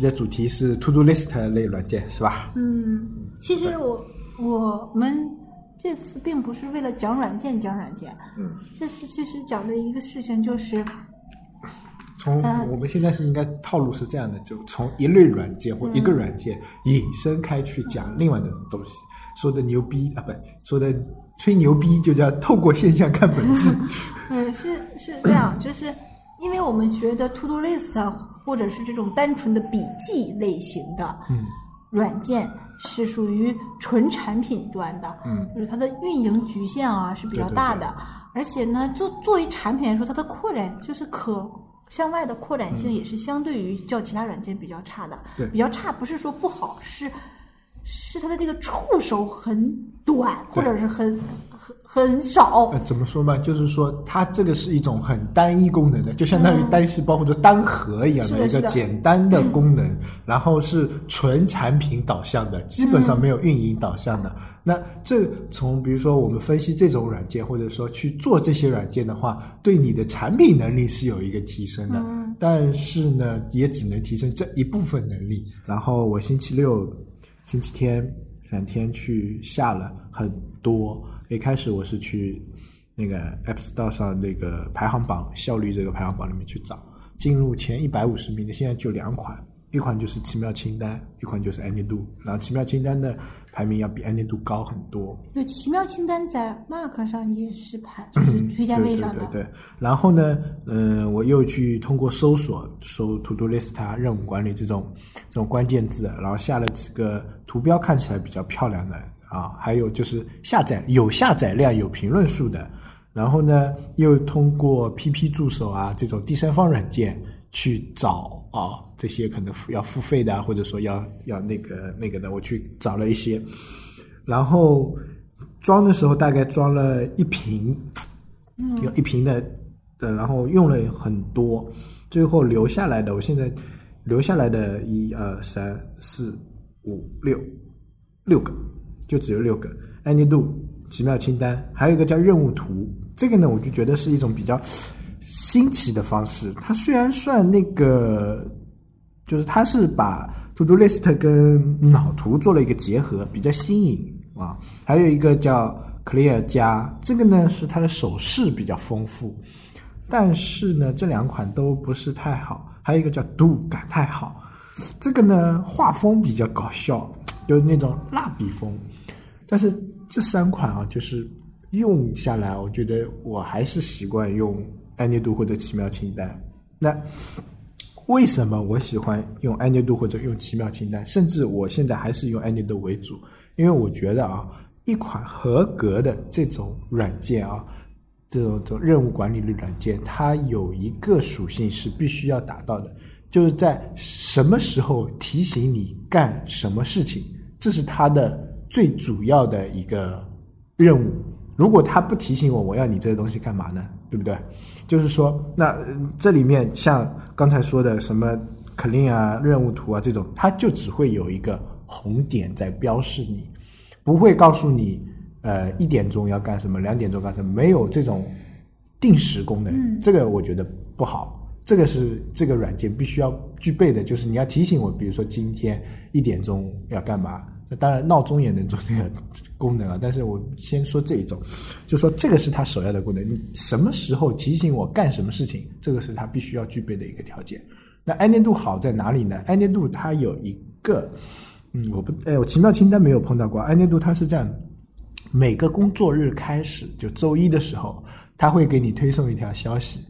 期的主题是 To Do List 类软件，是吧？嗯，其实我我们这次并不是为了讲软件讲软件，嗯，这次其实讲的一个事情就是，从呃我们现在是应该套路是这样的，就从一类软件或一个软件引申开去讲另外的东西。说的牛逼啊，不说的吹牛逼就叫透过现象看本质。嗯，是是这样，就是因为我们觉得 To Do List 或者是这种单纯的笔记类型的嗯。软件是属于纯产品端的，嗯，就是它的运营局限啊是比较对对对。大的，而且呢，就作为产品来说，它的扩展就是可。向外的扩展性也是相对于较其他软件比较差的，对。比较差不是说不好，是是它的那个触手很短，或者是很很很少呃，，怎么说嘛？就是说，它这个是一种很单一功能的，就相当于单细胞或者单核一样的一个简单的功能，然后是纯产品导向的，基本上没有运营导向的。那这从比如说我们分析这种软件，或者说去做这些软件的话，对你的产品能力是有一个提升的，但是呢，也只能提升这一部分能力。然后我星期六、星期天两天去下了很多。一开始我是去那个 App Store 上那个排行榜效率这个排行榜里面去找，进入前一百五十名的现在就两款，一款就是奇妙清单，一款就是安妮度。然后奇妙清单的排名要比安妮度高很多。对，奇妙清单在 Mark 上也是排，就是推荐位上的。对对对。然后呢，嗯、我又去通过搜索搜 To Do List 啊、任务管理这种这种关键字，然后下了几个图标看起来比较漂亮的啊，还有就是下载有下载量、有评论数的。然后呢，又通过 PP 助手啊这种第三方软件去找啊这些可能要付费的啊，或者说要要那个那个的，我去找了一些。然后装的时候大概装了一瓶，有一瓶的，呃，然后用了很多，最后留下来的，我现在留下来的一二三四五六六个，就只有六个。安妮度、奇妙清单，还有一个叫任务图，这个呢，我就觉得是一种比较新奇的方式。它虽然算那个，就是它是把 To Do List 跟脑图做了一个结合，比较新颖啊。还有一个叫 Clear 加，这个呢是它的手势比较丰富，但是呢这两款都不是太好。还有一个叫 Do 感太好，这个呢画风比较搞笑，就是那种蜡笔风。但是这三款啊，就是用下来，我觉得我还是习惯用安妮度或者奇妙清单。那为什么我喜欢用安妮度或者用奇妙清单？甚至我现在还是用安妮度为主，因为我觉得啊，一款合格的这种软件啊，这种这种任务管理的软件，它有一个属性是必须要达到的，就是在什么时候提醒你干什么事情，这是它的最主要的一个任务。如果他不提醒我，我要你这个东西干嘛呢？对不对？就是说，那呃这里面像刚才说的什么 clean 啊、任务图啊这种，它就只会有一个红点在标示你，不会告诉你，呃，一点钟要干什么，两点钟干什么，没有这种定时功能，这个我觉得不好。这个是这个软件必须要具备的，就是你要提醒我，比如说今天一点钟要干嘛。那当然，闹钟也能做这个功能啊。但是我先说这一种，就说这个是它首要的功能。你什么时候提醒我干什么事情，这个是它必须要具备的一个条件。那安念度好在哪里呢？安念度它有一个，嗯，我不，哎，我奇妙清单没有碰到过。安念度它是这样，每个工作日开始，就周一的时候，它会给你推送一条消息。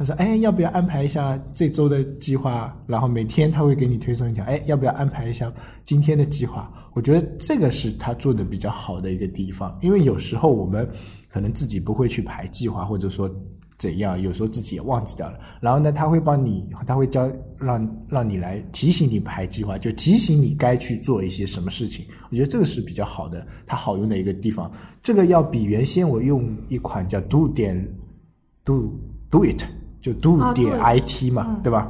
他说：“哎，要不要安排一下这周的计划？然后每天他会给你推送一条，哎，要不要安排一下今天的计划？我觉得这个是他做的比较好的一个地方，因为有时候我们可能自己不会去排计划，或者说怎样，有时候自己也忘记掉了。然后呢，他会帮你，他会教让让你来提醒你排计划，就提醒你该去做一些什么事情。我觉得这个是比较好的，它好用的一个地方。这个要比原先我用一款叫 Do 点 Do Do It。”就 do 啊点 it 嘛，对吧？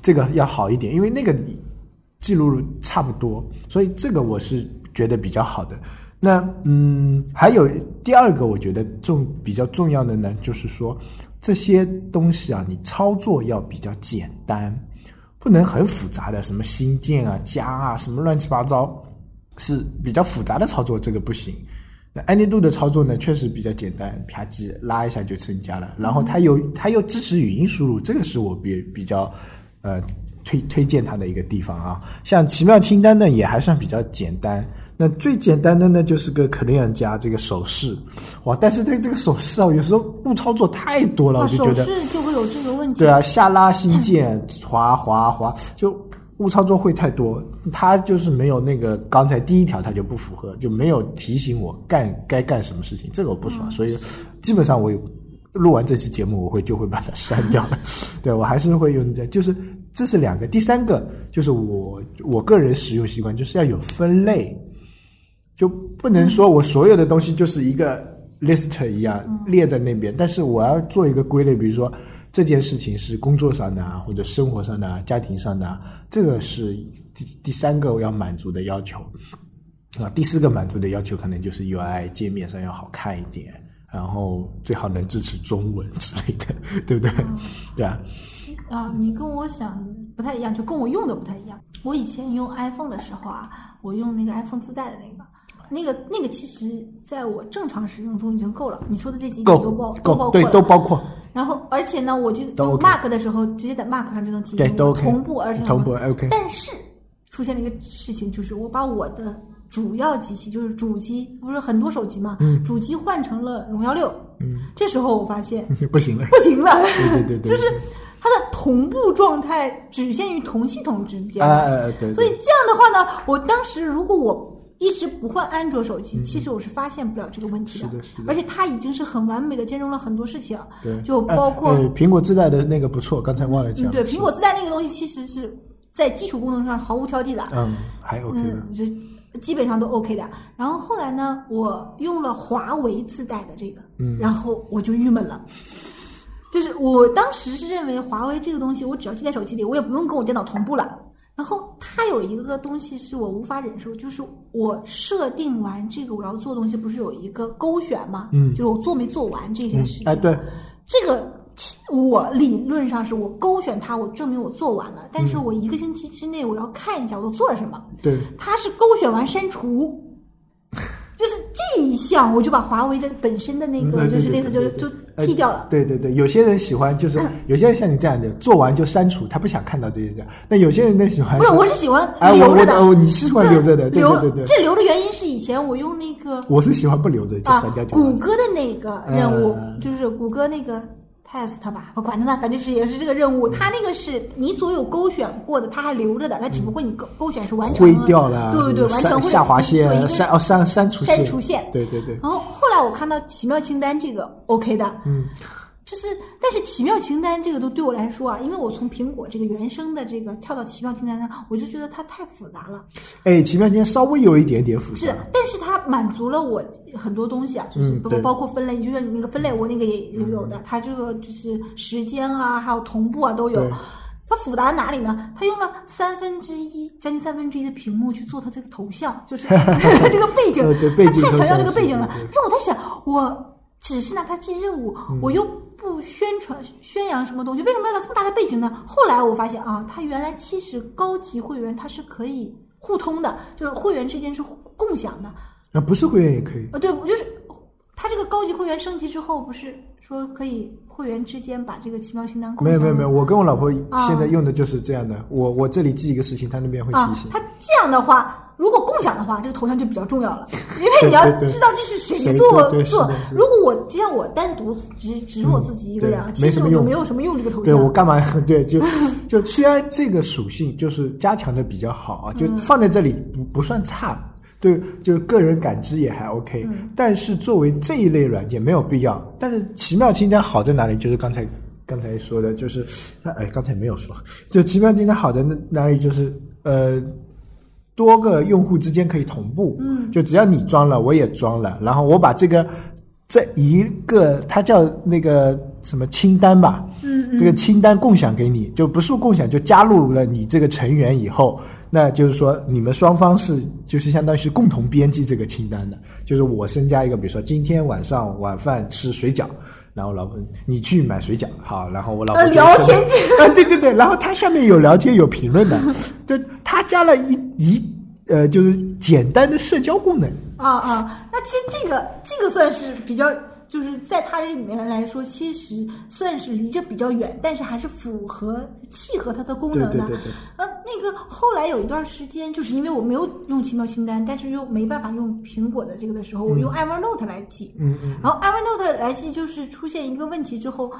这个要好一点，因为那个记录差不多，所以这个我是觉得比较好的。那嗯，还有第二个，我觉得重比较重要的呢，就是说这些东西啊，你操作要比较简单。不能很复杂的什么新建啊、加啊什么乱七八糟，是比较复杂的操作，这个不行。那安妮度的操作呢，确实比较简单，啪叽拉一下就增加了。然后它有它又支持语音输入，这个是我比比较呃推推荐它的一个地方啊。像奇妙清单呢，也还算比较简单。那最简单的呢，就是个 Clean 加这个手势，哇！但是对这个手势啊，有时候误操作太多了，我就觉手得势就会有这个问题。对啊，下拉新建，滑滑滑，就误操作会太多。它就是没有那个刚才第一条，它就不符合，就没有提醒我干该干什么事情，这个我不爽。所以基本上我有录完这期节目，我会就会把它删掉了。对我还是会用这，就是这是两个。第三个就是我我个人使用习惯，就是要有分类。就不能说我所有的东西就是一个 list 一样列在那边，但是我要做一个归类，比如说这件事情是工作上的啊，或者生活上的、啊、家庭上的啊，这个是第第三个我要满足的要求啊。第四个满足的要求可能就是 UI 界面上要好看一点，然后最好能支持中文之类的，对不对？对啊，啊，你跟我想不太一样，就跟我用的不太一样。我以前用 iPhone 的时候啊，我用那个 iPhone 自带的那个，那个那个其实在我正常使用中已经够了。你说的这几点都包都包括了都包括，然后，而且呢，我就都用 Mark 的时候，直接在 Mark 上就能提对，都醒我 OK，同步，而且同步。但是出现了一个事情，就是我把我的主要机器，就是主机，不是很多手机嘛，嗯。主机换成了荣耀六。嗯，这时候我发现 不行了，不行了，对对对对，就是它的同步状态只限于同系统之间。对，所以这样的话呢，我当时如果我一直不换安卓手机，其实我是发现不了这个问题的是的而且它已经是很完美的兼容了很多事情，对，就包括呃呃苹果自带的那个不错，刚才忘了讲。嗯，对，苹果自带那个东西其实是在基础功能上毫无挑剔的，嗯还 OK 的，嗯，就基本上都 OK 的。然后后来呢，我用了华为自带的这个，嗯然后我就郁闷了。就是我当时是认为华为这个东西，我只要记在手机里，我也不用跟我电脑同步了。然后它有一个东西是我无法忍受，就是我设定完这个我要做的东西，不是有一个勾选吗？嗯就是我做没做完这件事情。哎对，这个我理论上是我勾选它，我证明我做完了，但嗯是我一个星期之内我要看一下我都做了什么。对，它是勾选完删除，就是这一项我就把华为的本身的那个就是类似就就剃掉了。对对对，有些人喜欢就是有些人像你这样的，做完就删除，他不想看到这些这样。那有些人呢喜欢不是，我是喜欢留着的。哦，你是喜欢留着的，对留对对对，这留的原因是以前我用那个我是喜欢不留着就啊删掉。谷歌的那个任务，呃就是谷歌那个 test 吧，我管他呢，反正是也是这个任务。他那个是你所有勾选过的，他还留着的，他只不过你勾勾选是完成灰掉了，对对对，完删成或者下划线，个删哦删删除删除线对对对，然后后来我看到奇妙清单这个 OK 的，嗯，就是但是奇妙清单这个都对我来说啊，因为我从苹果这个原生的这个跳到奇妙清单上，我就觉得它太复杂了。哎，奇妙清单稍微有一点点复杂是，，但是它满足了我很多东西啊，就是包、包括分类，就是你那个分类我那个也也有的，它这个就是时间啊，还有同步啊都有。它复杂在哪里呢？它用了三分之一，将近三分之一的屏幕去做它这个头像，就是 这个背景，它太强调这个背景了。是对对但是我在想，我只是拿它记任务，嗯我又不宣传宣扬什么东西，为什么要到这么大的背景呢？后来我发现啊，它原来其实高级会员它是可以互通的，就是会员之间是共享的。啊，不是会员也可以。啊，对，就是它这个高级会员升级之后，不是说可以会员之间把这个奇妙清单共享没有没有没有，我跟我老婆啊现在用的就是这样的。我我这里记一个事情，他那边会啊提醒，。它这样的话，如果共享的话，这个头像就比较重要了，因为你要知道这是谁谁做对对是做如果我就像我单独只只是我自己一个人啊，嗯其实我就没有什么用这个头像对我。干嘛？对，就就虽然这个属性就是加强的比较好啊，就放在这里不不算差。对，就个人感知也还 OK，、但是作为这一类软件没有必要。但是奇妙清单好在哪里？就是刚才刚才说的，就是它哎，刚才没有说，就奇妙清单好在那哪里就是呃，多个用户之间可以同步，嗯，就只要你装了，我也装了，然后我把这个这一个它叫那个什么清单吧，嗯，这个清单共享给你，就不是共享，就加入了你这个成员以后，那就是说你们双方是就是相当于是共同编辑这个清单的，就是我增加一个，比如说今天晚上晚饭吃水饺，然后老婆你去买水饺，好，然后我老婆聊是天啊，对对对，然后他下面有聊天有评论的，对，他加了一一呃就是简单的社交功能，啊啊，那其实这个这个算是比较，就是在它这里面来说，其实算是离着比较远，但是还是符合契合它的功能的。对对对对呃，那个后来有一段时间，就是因为我没有用奇妙清单，但是又没办法用苹果的这个的时候，我用 Evernote 来记。嗯嗯，然后 Evernote 来记就是出现一个问题之后，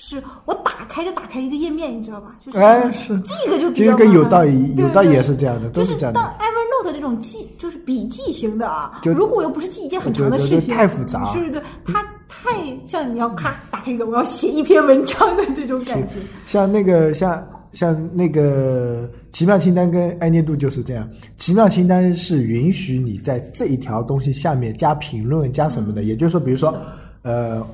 是我打开就打开一个页面，你知道吧？就是哎是，这个就比这个较有道理，有道理也是这样的，都就是是当这样的。Evernote 这种记就是笔记型的啊，就如果我又不是记一件很长的事情，太复杂是不是？对，它太像你要咔打开一个，我要写一篇文章的这种感觉。像那个像像那个奇妙清单跟爱念度就是这样，奇妙清单是允许你在这一条东西下面加评论加什么的，也就是说，比如说呃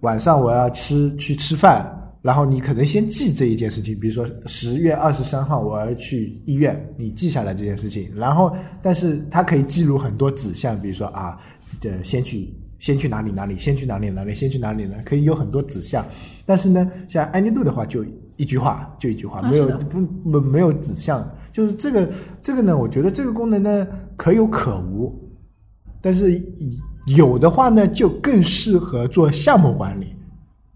晚上我要吃去吃饭。然后你可能先记这一件事情，比如说十月二十三号我要去医院，你记下来这件事情。然后，但是它可以记录很多子项，比如说啊，呃，先去先去哪里哪里，先去哪里哪里，先去哪里呢？可以有很多子项。但是呢，像安妮度的话，就一句话，就一句话，没有不不没有子项。就是这个这个呢，我觉得这个功能呢可有可无，但是有的话呢，就更适合做项目管理。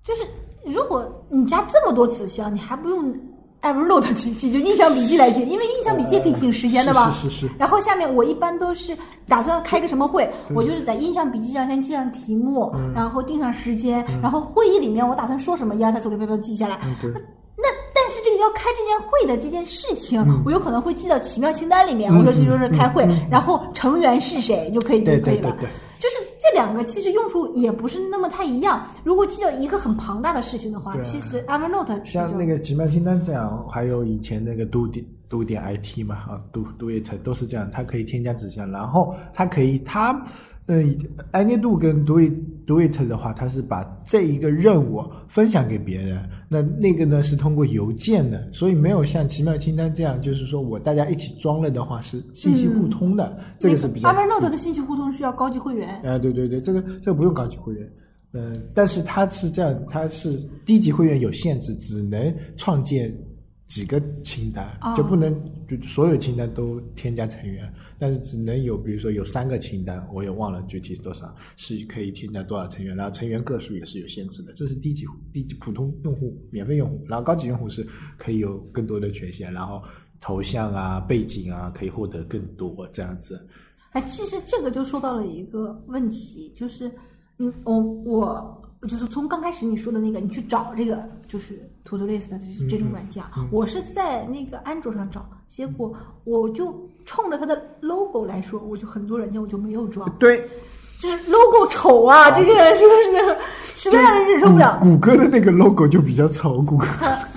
就是如果你加这么多子项，你还不用 Evernote 去记，就印象笔记来记，因为印象笔记也可以记时间的吧？是是是是然后下面我一般都是打算开个什么会，我就是在印象笔记上先记上题目，嗯然后定上时间，然后会议里面我打算说什么，一二三四五六七八九记下来。嗯，对。那但是这个要开这件会的这件事情，嗯我有可能会记到奇妙清单里面，或者是就是开会，然后成员是谁就可以就可以了。对对对就是这两个其实用处也不是那么太一样。如果记到一个很庞大的事情的话，对其实 Evernote 像那个奇妙清单这样，还有以前那个 Do 点 Do 点 IT 嘛，啊，Do Do It 都是这样，它可以添加子项，然后它可以它，嗯，爱捏度跟 Do It Do It 的话，它是把这一个任务分享给别人，那那个呢是通过邮件的，所以没有像奇妙清单这样，就是说我大家一起装了的话是信息互通的，这个是比较 Evernote 的信息互通需要高级会员。啊，对对对，这个这个不用高级会员，嗯、但是它是这样，它是低级会员有限制，只能创建几个清单，哦就不能就所有清单都添加成员，但是只能有，比如说有三个清单，我也忘了具体是多少，是可以添加多少成员，然后成员个数也是有限制的，这是低级低级普通用户、免费用户，然后高级用户是可以有更多的权限，然后头像啊、背景啊可以获得更多这样子。哎，其实这个就说到了一个问题，就是，嗯，我我就是从刚开始你说的那个，你去找这个就是 To Do List 的这这种软件，啊我是在那个安卓上找，结果我就冲着它的 logo 来说，我就很多软件我就没有装，对，就是 logo 丑啊，这个是不是？实在让人忍受不了？谷歌的那个 logo 就比较丑，谷歌。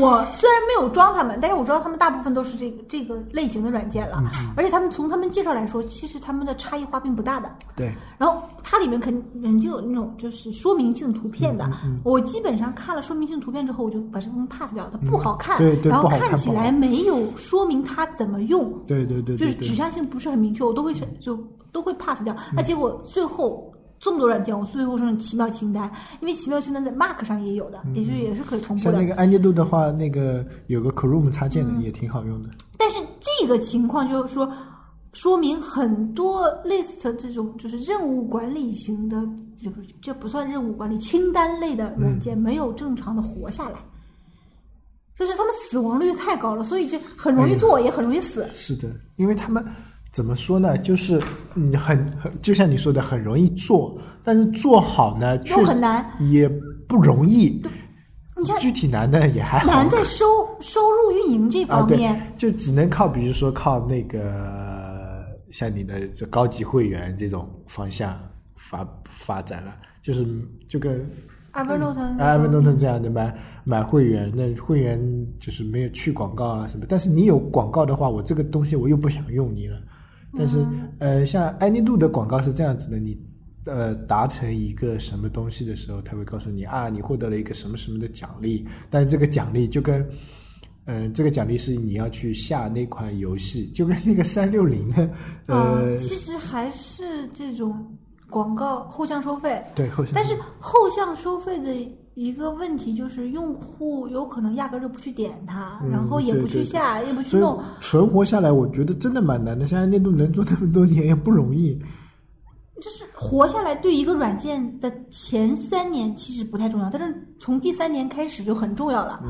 我虽然没有装他们，但是我知道他们大部分都是这个这个类型的软件了，而且他们从他们介绍来说，其实他们的差异化并不大的。对，然后它里面肯定就有那种就是说明性图片的，我基本上看了说明性图片之后，我就把这东西 pass 掉了，它不好看，对对然后看看起来没有说明它怎么用，对对对对就是指向性不是很明确，我都会是就都会 pass 掉。那结果最后这么多软件，我最后剩奇妙清单，因为奇妙清单在 Mac 上也有的，也就是也是可以同步的像那。个安妮度的话，那个有个 Chrome 插件的也挺好用的。但是这个情况就是说，说明很多 list 这种就是任务管理型的，这不这不算任务管理，清单类的软件没有正常的活下来，就是他们死亡率太高了，所以就很容易做，也很容易死。是的，因为他们怎么说呢，就是嗯，很很就像你说的，很容易做，但是做好呢，又很难，也不容易。你像具体难的也还好，难在收收入运营这方面。，就只能靠，比如说靠那个像你的这高级会员这种方向发发展了，就是就跟 Evernote 啊 Evernote 这样的买买会员，那会员就是没有去广告啊什么，但是你有广告的话，我这个东西我又不想用你了。但是、呃，像安妮度的广告是这样子的，你呃达成一个什么东西的时候，他会告诉你啊，你获得了一个什么什么的奖励，但是这个奖励就跟嗯、这个奖励是你要去下那款游戏，就跟那个三六零的，呃，啊，其实还是这种广告后向收费，对，后向但是后向收费的一个问题就是，用户有可能压根儿就不去点它，嗯然后也不对对对去下，也不去弄。存活下来，我觉得真的蛮难的。现在内度能做那么多年也不容易。就是活下来，对一个软件的前三年其实不太重要，但是从第三年开始就很重要了。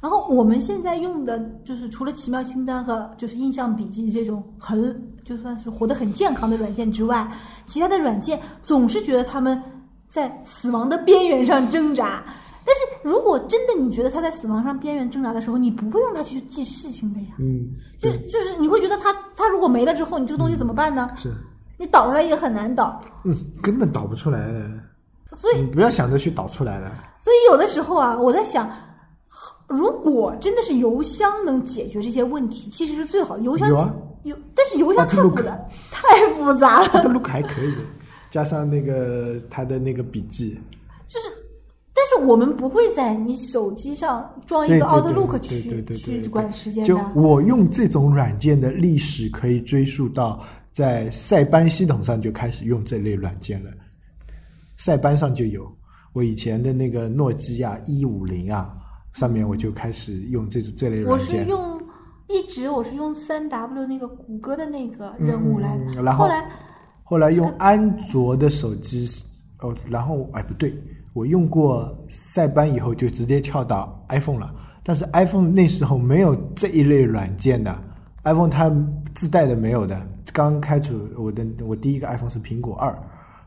然后我们现在用的就是除了奇妙清单和就是印象笔记这种很就算是活得很健康的软件之外，其他的软件总是觉得他们在死亡的边缘上挣扎。但是如果真的你觉得他在死亡上边缘挣扎的时候，你不会用它去记事情的呀。嗯，就就是你会觉得他他如果没了之后，你这个东西怎么办呢？是，你导出来也很难导，嗯，根本导不出来的。所以你不要想着去导出来了。所以有的时候啊，我在想，如果真的是邮箱能解决这些问题，其实是最好的。邮箱有啊有但是邮箱太复杂，太复杂了。这个 look 还可以，加上那个他的那个笔记，就是，但是我们不会在你手机上装一个 Outlook 对去对对对去管时间就的。我用这种软件的历史可以追溯到在塞班系统上就开始用这类软件了，塞班上就有。我以前的那个诺基亚一五零啊，上面我就开始用这种这类软件我是。用一直我是用三 W 那个谷歌的那个任务来的，嗯然后后来后来用安卓的手机，哦，然后哎不对，我用过塞班以后就直接跳到 iPhone 了，但是 iPhone 那时候没有这一类软件的，iPhone 它自带的没有的。刚开始我的我第一个 iPhone 是苹果二，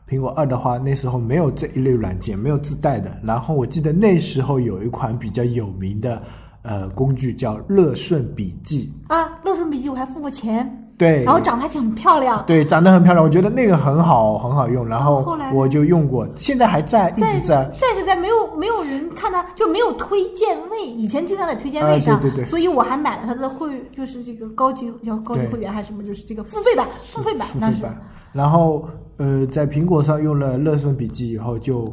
苹果二的话那时候没有这一类软件，没有自带的。然后我记得那时候有一款比较有名的呃工具叫乐顺笔记，啊，乐顺笔记我还付过钱，对，然后长得还挺漂亮。对，长得很漂亮，我觉得那个很好，很好用。然后后来我就用过，现在还在，一直在。再是在没有没有人看它，就没有推荐位，以前经常在推荐位上，啊对对对所以我还买了它的会，就是这个高级叫高级会员还是什么，就是这个付费版，付费版当时。付费版。然后呃，在苹果上用了乐顺笔记以后就，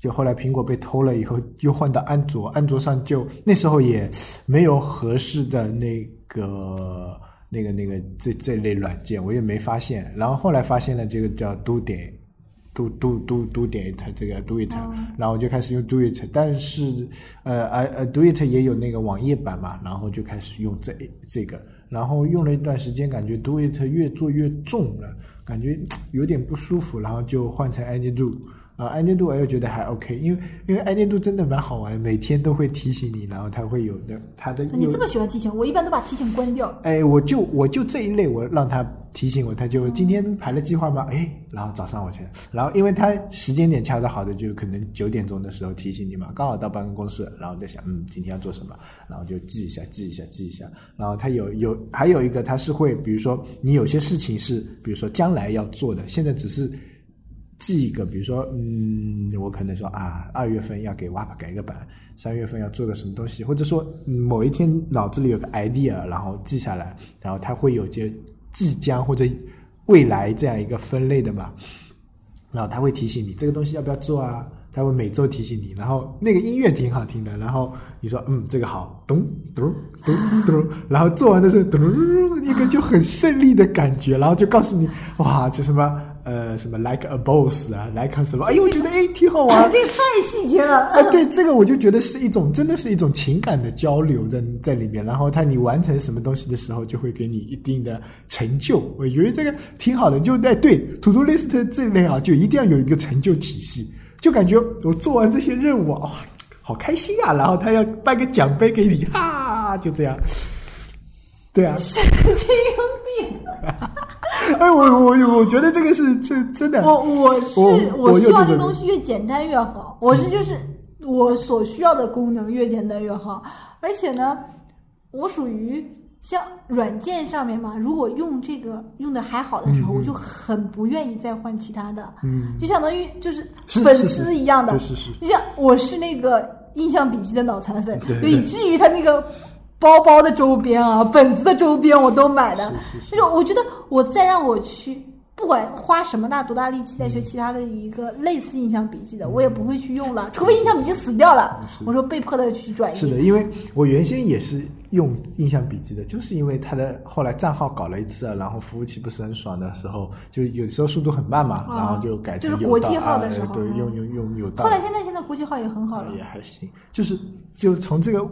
就后来苹果被偷了以后，又换到安卓，安卓上就那时候也没有合适的那个那个那个这这类软件，我也没发现。然后后来发现了这个叫 Do 点。do do do do 点 it 这个 do it，、然后我就开始用 do it，但是呃呃呃 do it 也有那个网页版嘛，然后就开始用这这个，然后用了一段时间，感觉 do it 越做越重了，感觉有点不舒服，然后就换成 any 啊，安监度我又觉得还 OK，因为因为安监度真的蛮好玩，每天都会提醒你，然后它会有的它的有你这么喜欢提醒，我一般都把提醒关掉。哎，我就我就这一类，我让他提醒我，他就今天排了计划吗？哎，然后早上我先，然后因为他时间点掐的好的，就可能九点钟的时候提醒你嘛，刚好到办公室，然后在想，嗯，今天要做什么，然后就记一下，记一下，记一下。然后他有有还有一个，他是会，比如说你有些事情是，比如说将来要做的，现在只是。记一个，比如说，嗯，我可能说啊，二月份要给 WAP 改个版，三月份要做个什么东西，或者说、嗯某一天脑子里有个 idea，然后记下来，然后它会有些即将或者未来这样一个分类的嘛，然后它会提醒你这个东西要不要做啊，它会每周提醒你，然后那个音乐挺好听的，然后你说嗯这个好，咚咚咚咚，然后做完的时候咚，那个就很胜利的感觉，然后就告诉你哇这什么。呃，什么 like a boss 啊，like a 什么？哎呦，我觉得哎挺好玩。这个太细节了。哎，对，这个我就觉得是一种，真的是一种情感的交流在在里面。然后他你完成什么东西的时候，就会给你一定的成就。我觉得这个挺好的。就哎，对，to do list 这类啊，就一定要有一个成就体系，就感觉我做完这些任务啊、好开心啊！然后他要颁个奖杯给你，哈，就这样。对啊，神经病！哎，我我我觉得这个是真真的。我我是我希望这个东西越简单越好。我是就是我所需要的功能越简单越好。而且呢，我属于像软件上面嘛，如果用这个用的还好的时候，我就很不愿意再换其他的。嗯，就相当于就是粉丝一样的，是是是就像我是那个印象笔记的脑残粉，以至于他那个包包的周边啊、本子的周边我都买的。是是是就是我觉得我再让我去不管花什么大多大力气再学其他的一个类似印象笔记的，我也不会去用了，除非印象笔记死掉了，我说被迫的去转移。是的，因为我原先也是用印象笔记的，就是因为它的后来账号搞了一次，然后服务器不是很爽的时候，就有时候速度很慢嘛，然后就改成有就是国际道号的时候哎对，嗯用用用有道。后来现在现在国际号也很好了也，还行，就是就从这个